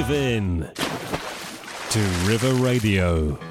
Dive in to River Radio.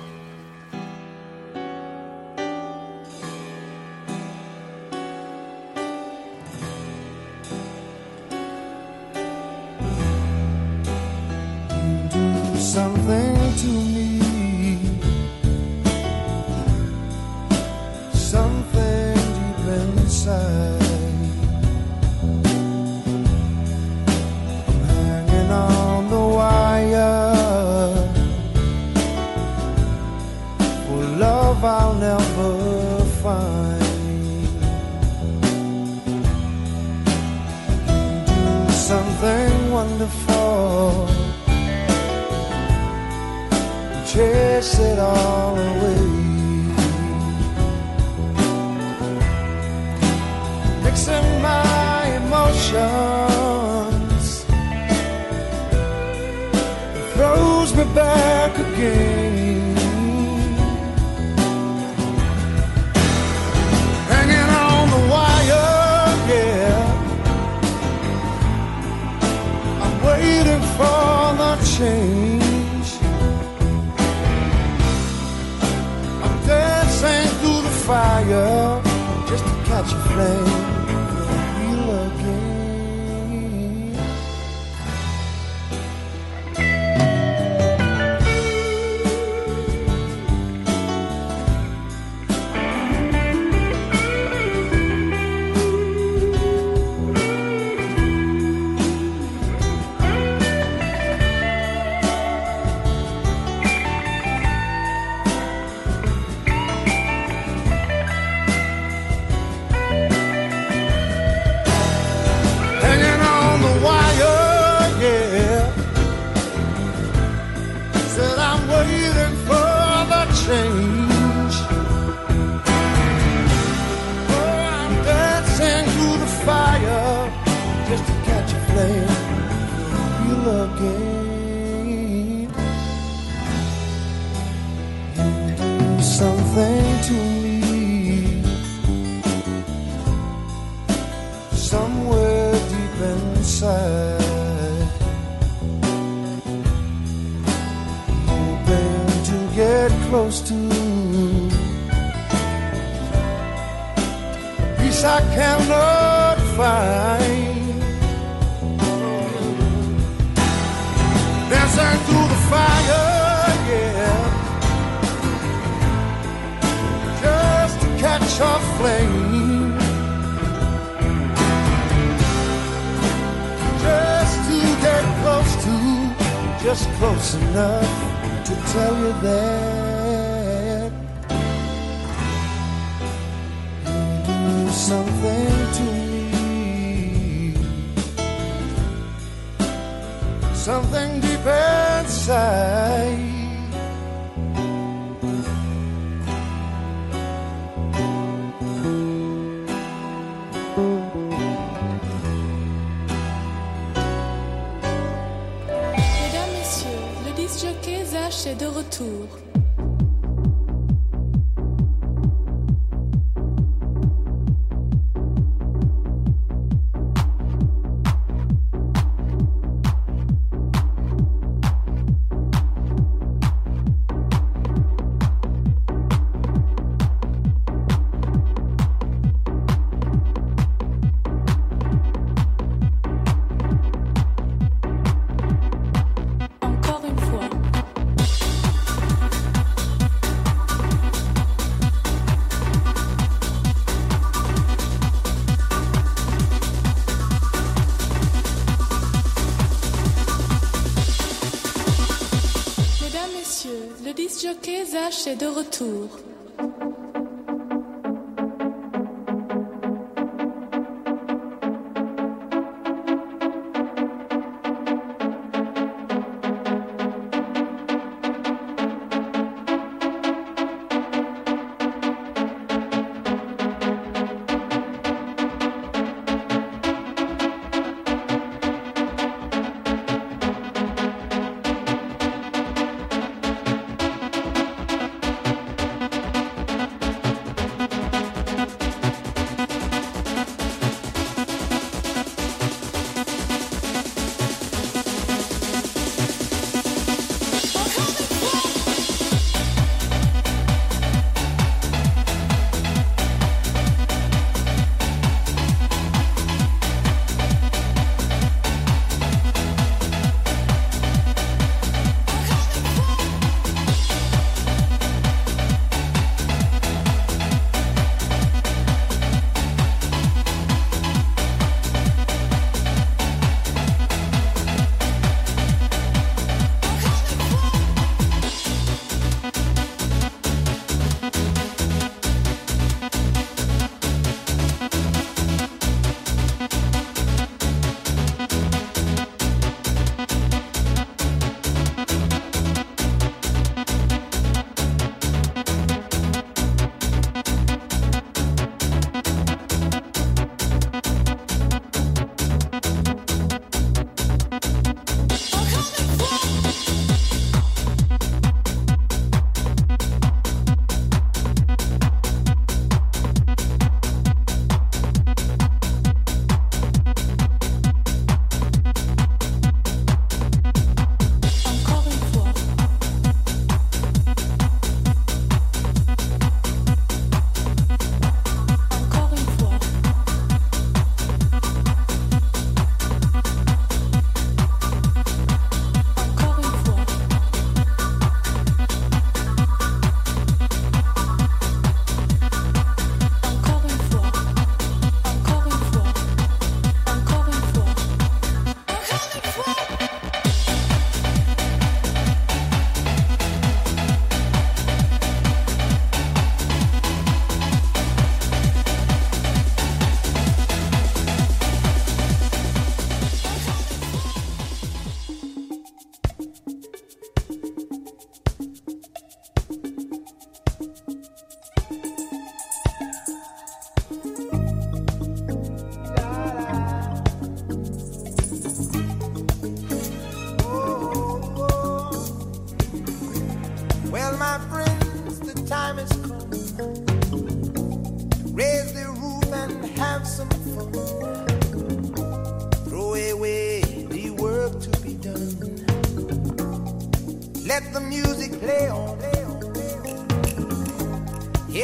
Close to peace I cannot find. Dancing through the fire, yeah, just to catch a flame. just to get close to, just close enough to tell you that do something to me, something deep inside. Mesdames, Messieurs, le disc jockey Zach est de retour. marché de retour.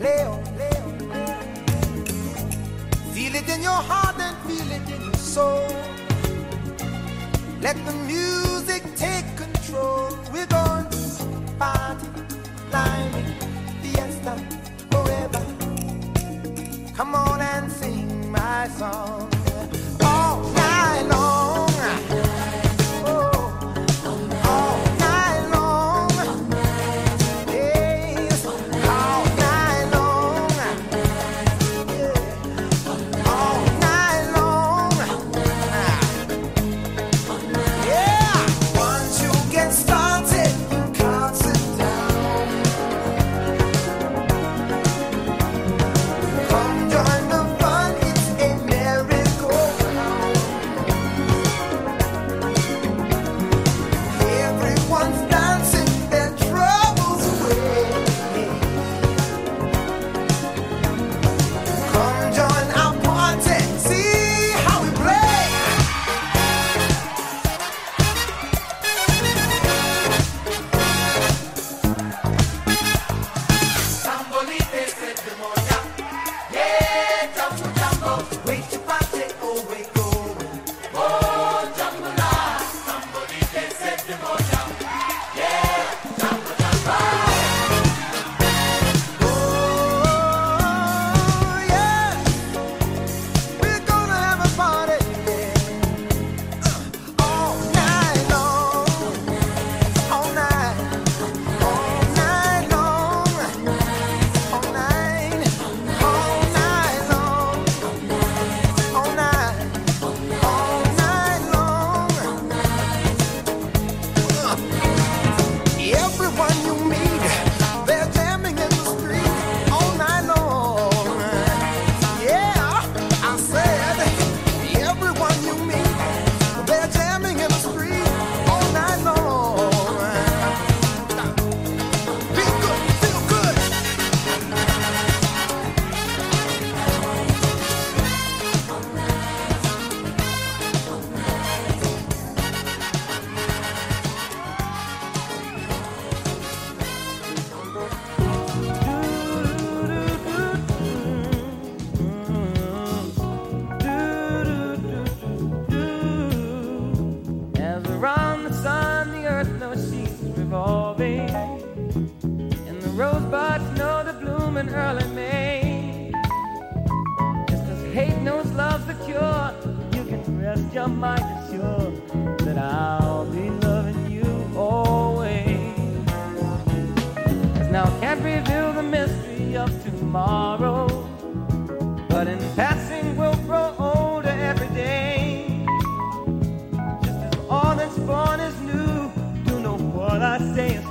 Leo, Leo. Feel it in your heart and feel it in your soul. Let the music take control. We're going to party, climbing, fiesta, forever. Come on and sing my song. evolving, and the rosebuds know the bloom in early May. Just as hate knows love's the cure, you can rest your mind assured that I'll be loving you always. Cause now I can't reveal the mystery of tomorrow, but in past I stand.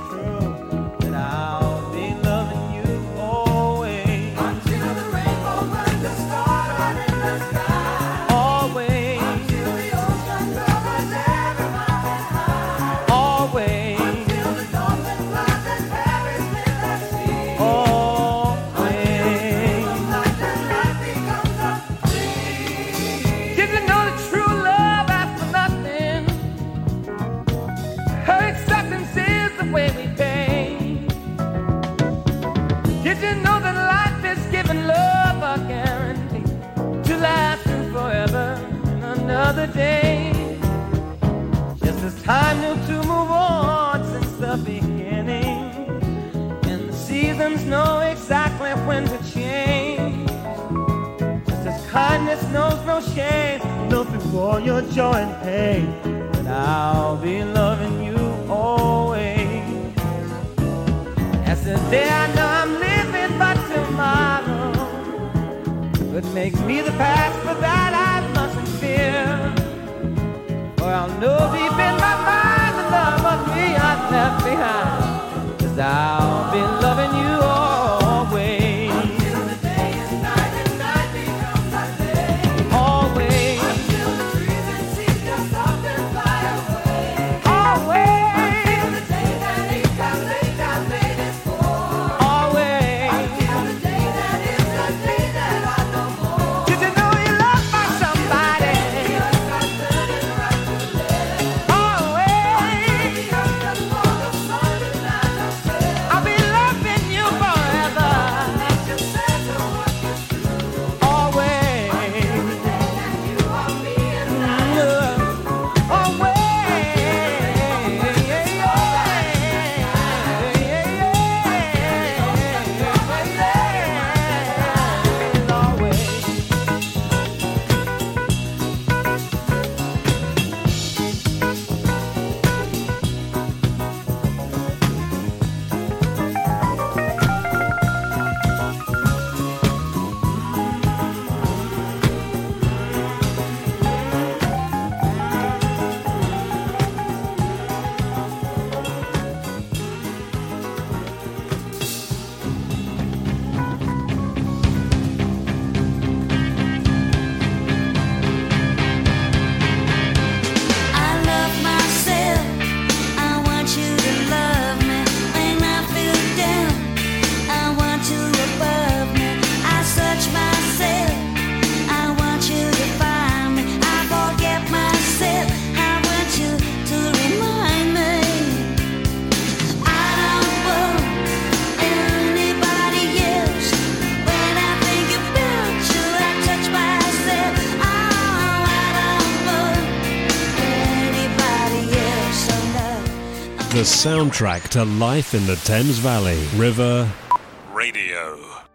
Knows no shame, nothing for your joy and pain. But I'll be loving you always. As the day I know I'm living, but tomorrow could make me the past, but that I mustn't fear. For I'll know deep in my mind the love of me I've left behind. Cause I'll be loving you always. The soundtrack to life in the Thames Valley. River Radio.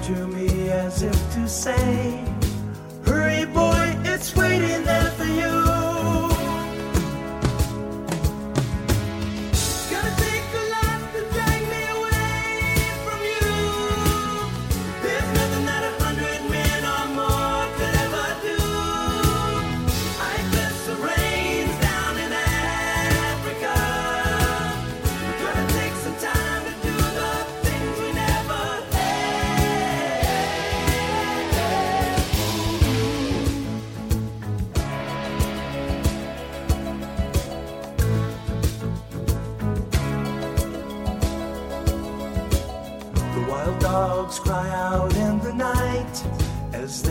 to me as if to say, Hurry, boy, it's waiting.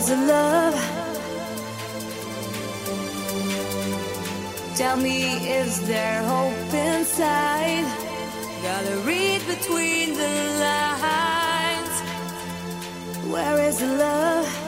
words of love. Tell me, is there hope inside? Gotta read between the lines. Where is the love?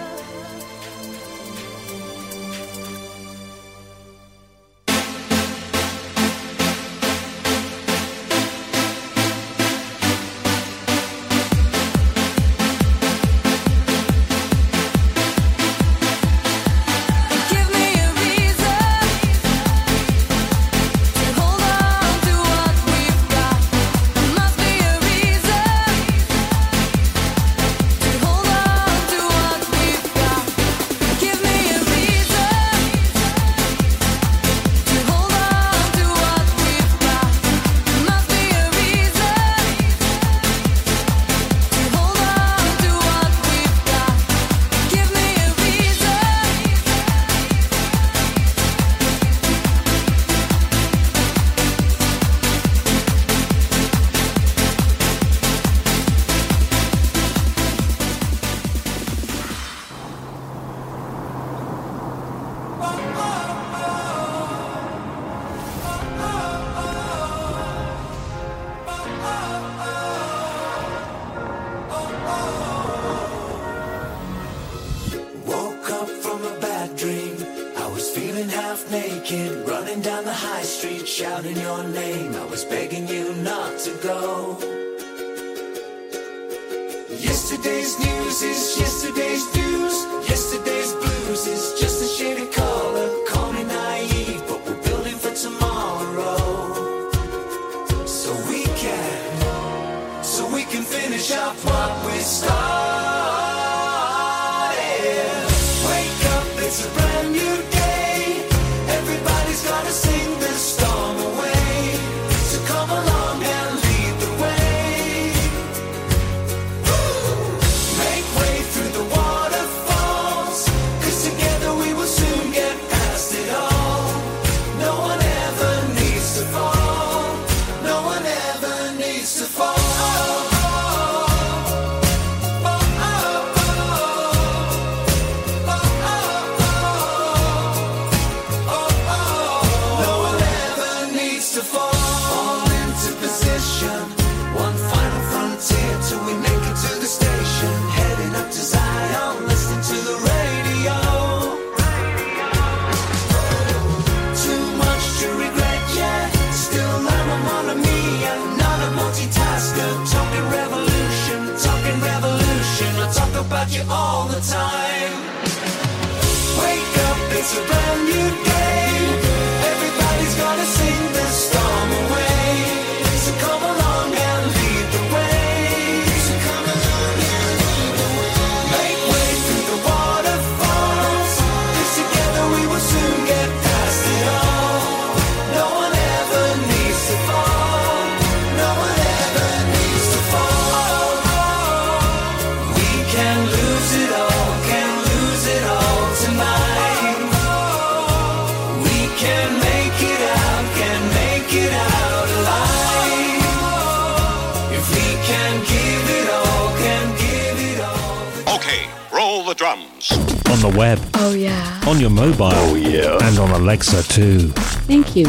Okay, roll the drums. On the web. Oh, yeah. On your mobile. Oh, yeah. And on Alexa, too. Thank you.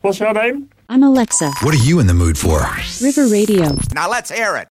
What's your name? I'm Alexa. What are you in the mood for? River Radio. Now let's hear it.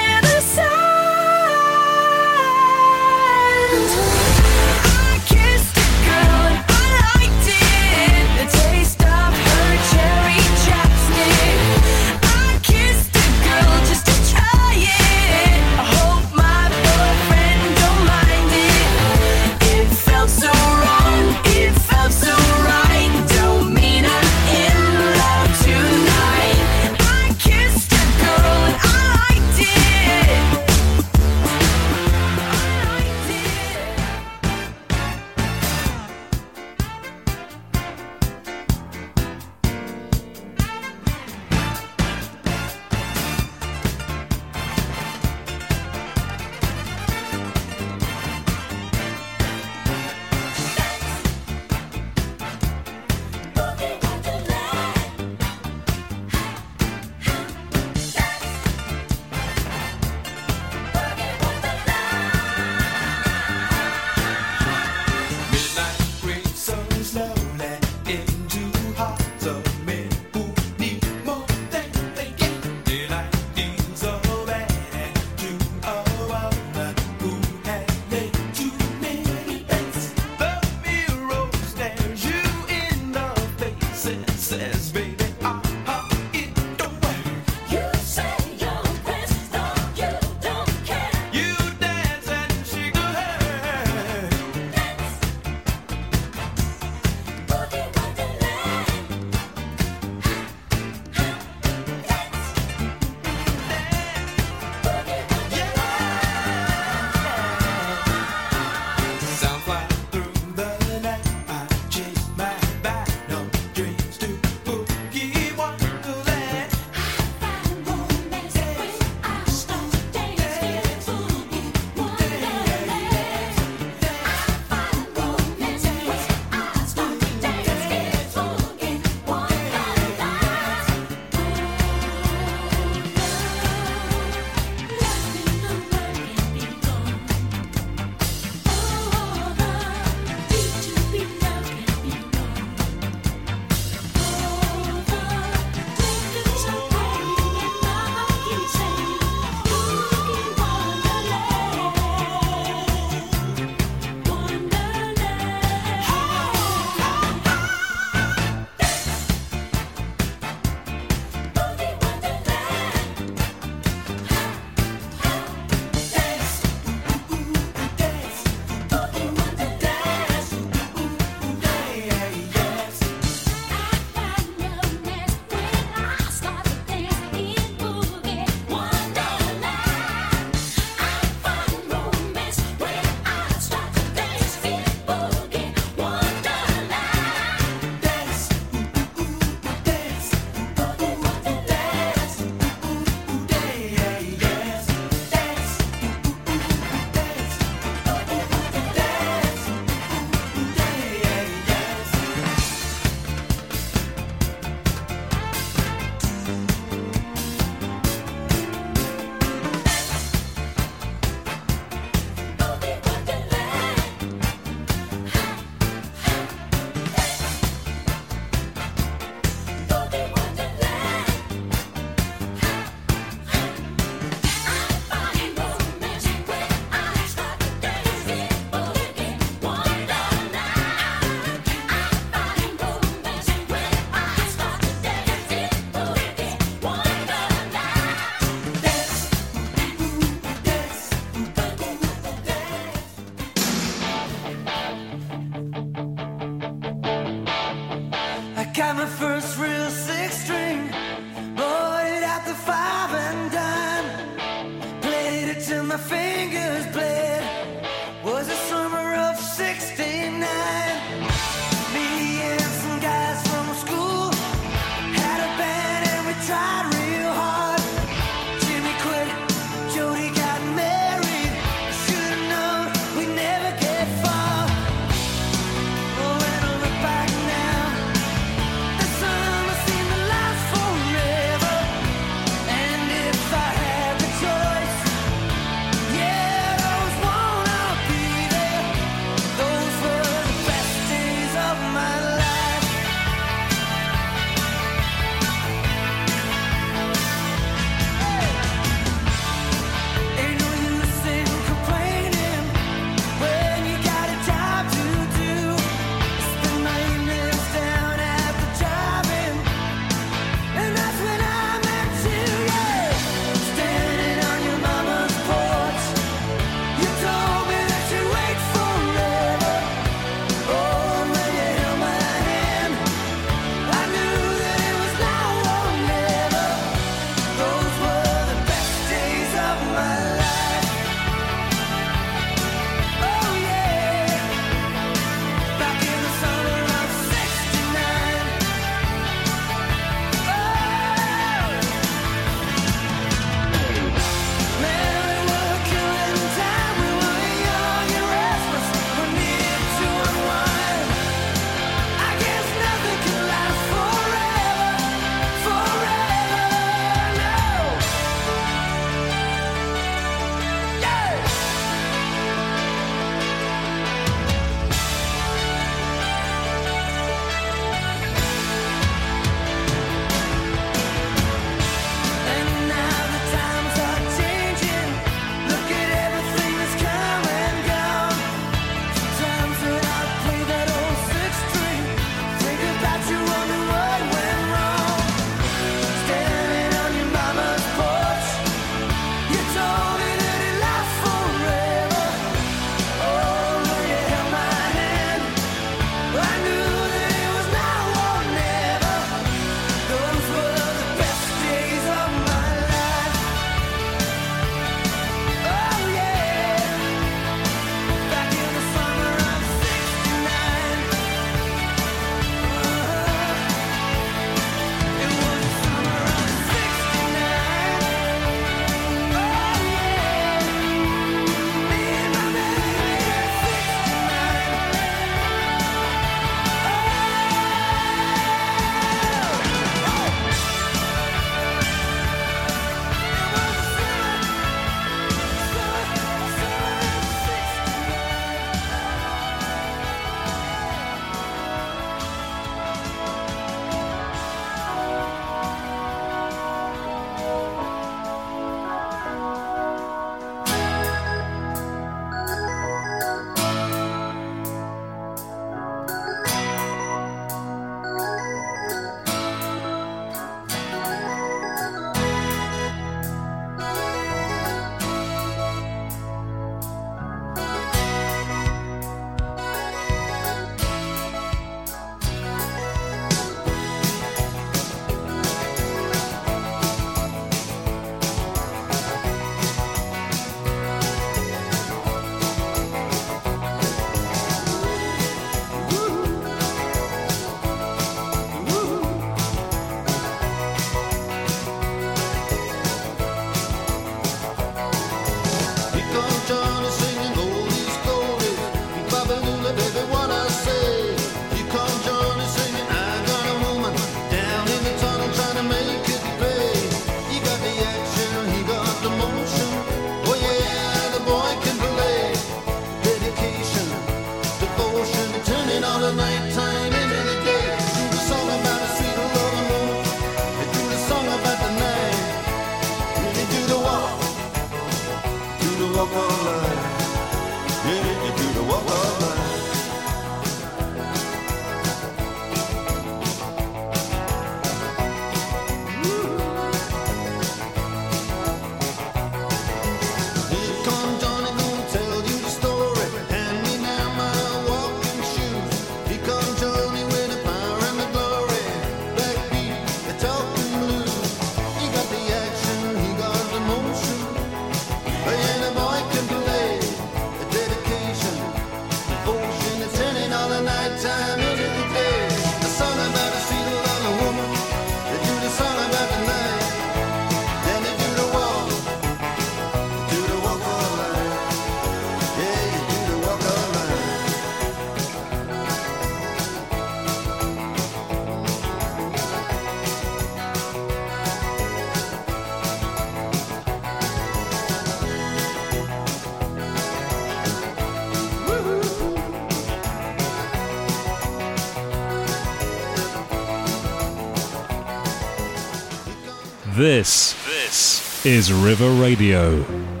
This, this is River Radio.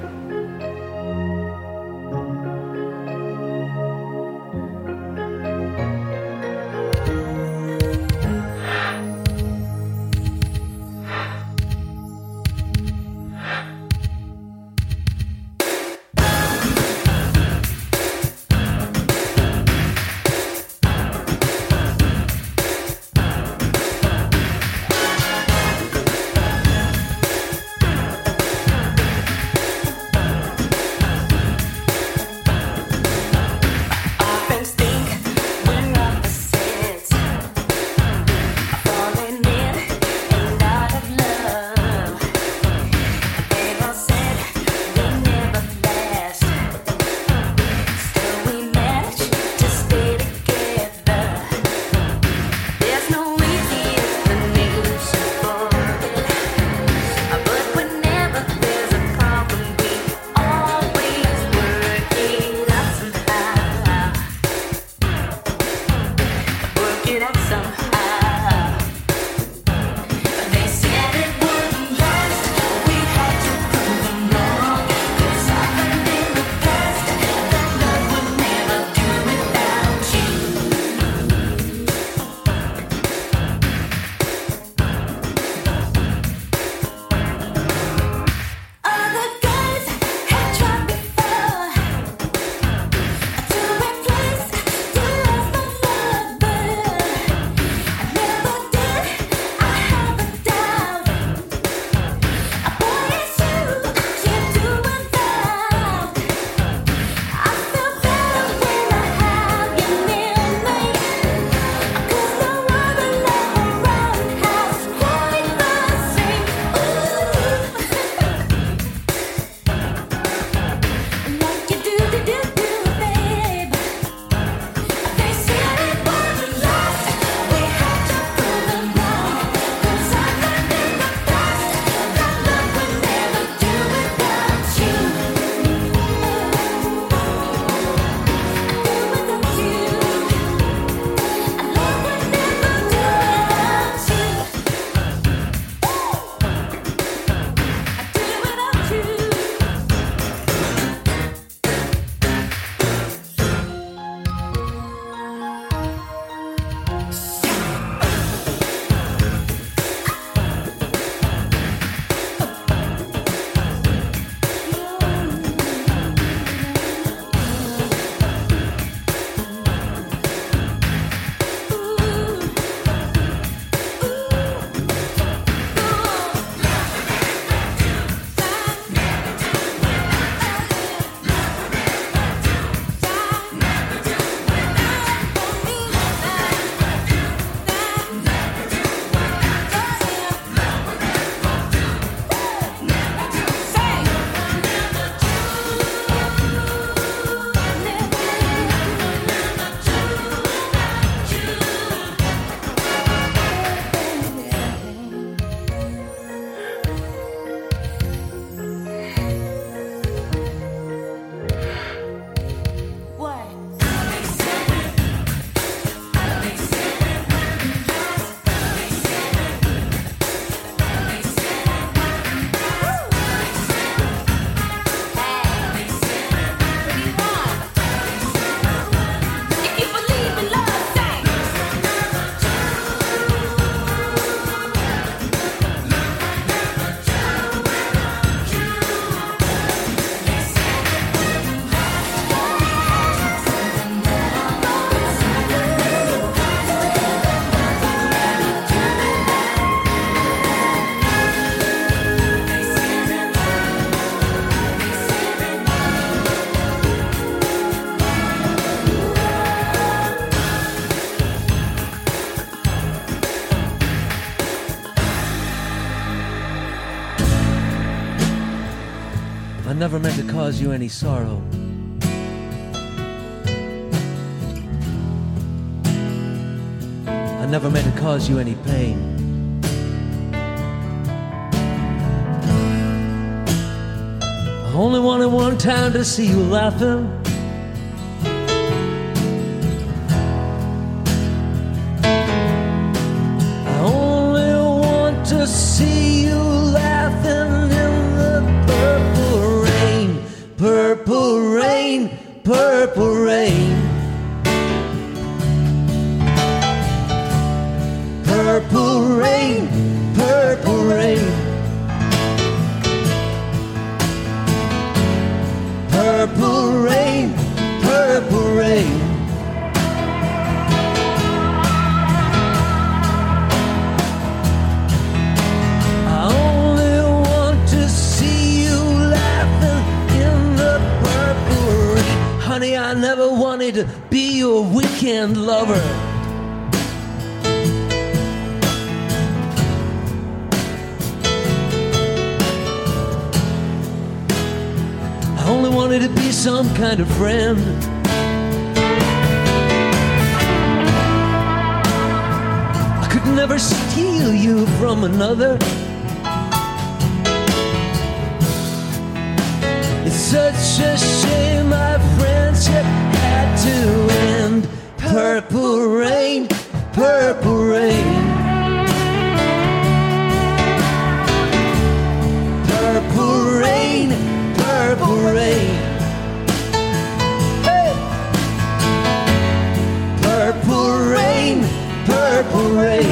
cause you any sorrow. I never meant to cause you any pain. I only wanted one time to see you laughing. Honey, I never wanted to be your weekend lover. I only wanted to be some kind of friend. I could never steal you from another. Such a shame our friendship had to end. Purple rain, purple rain. Purple rain, purple rain. Purple rain, purple rain.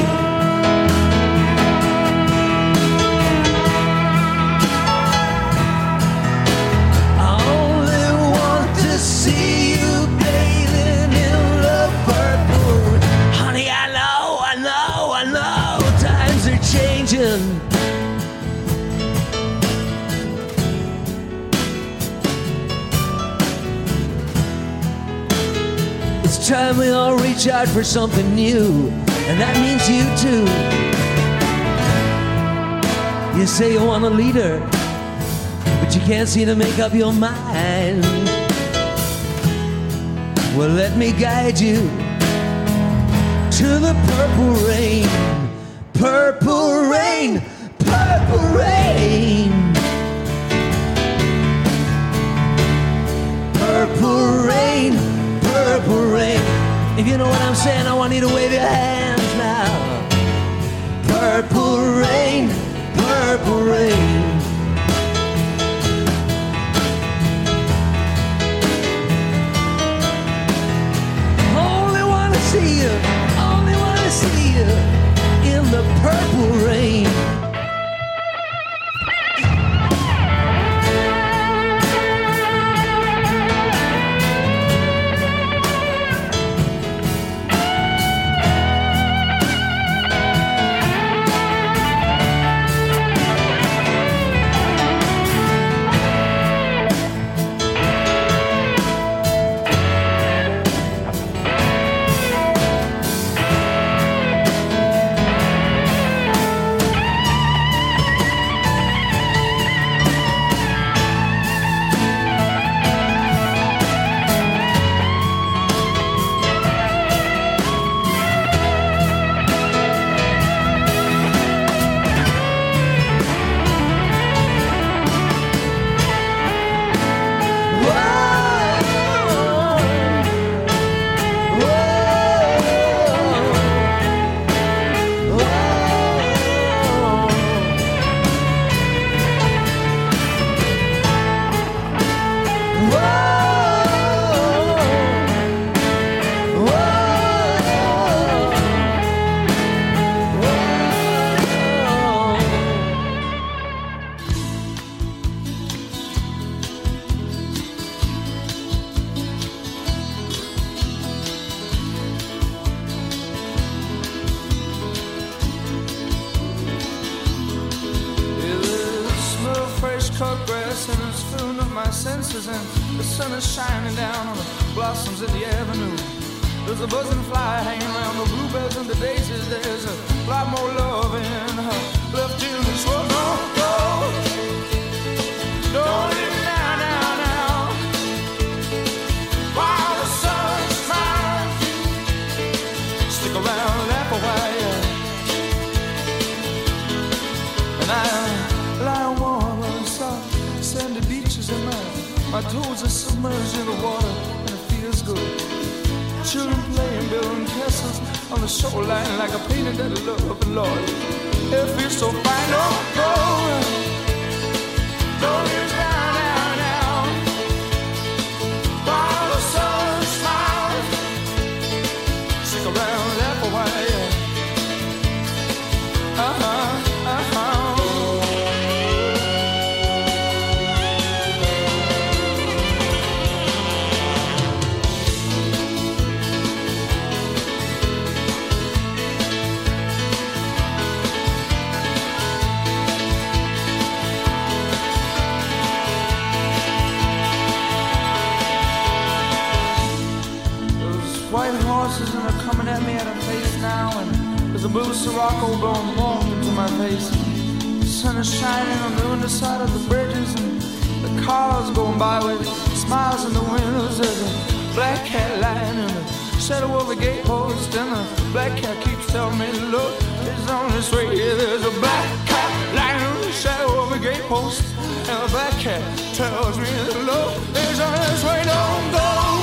Out for something new, and that means you too. You say you want a leader, but you can't seem to make up your mind. Well, let me guide you to the purple rain, purple rain, purple rain. Purple rain, purple rain. If you know what I'm saying, I want you to wave your hands now. Purple rain, purple rain. Down on the blossoms in the avenue. There's a buzzing fly hanging around the bluebells and the daisies. There's a lot more love in her left in this world. Don't go, don't leave me now, now, now. While the sun shines, stick around, laugh a while. And I lie warm on soft sandy beaches and my, toes submerged in the water and it feels good. Children playing, building castles on the shoreline like a painted that love, of the Lord. It feels so fine, oh, oh, oh. don't go. Don't Sirocco blowing warm into my face. The sun is shining on the underside of the bridges, and the cars going by with smiles in the windows. There's a black cat lying in the shadow of the gatepost, and the black cat keeps telling me, Look, it's on its way. Yeah, there's a black cat lying in the shadow of the gatepost, and the black cat tells me, Look, it's on its way. Don't go.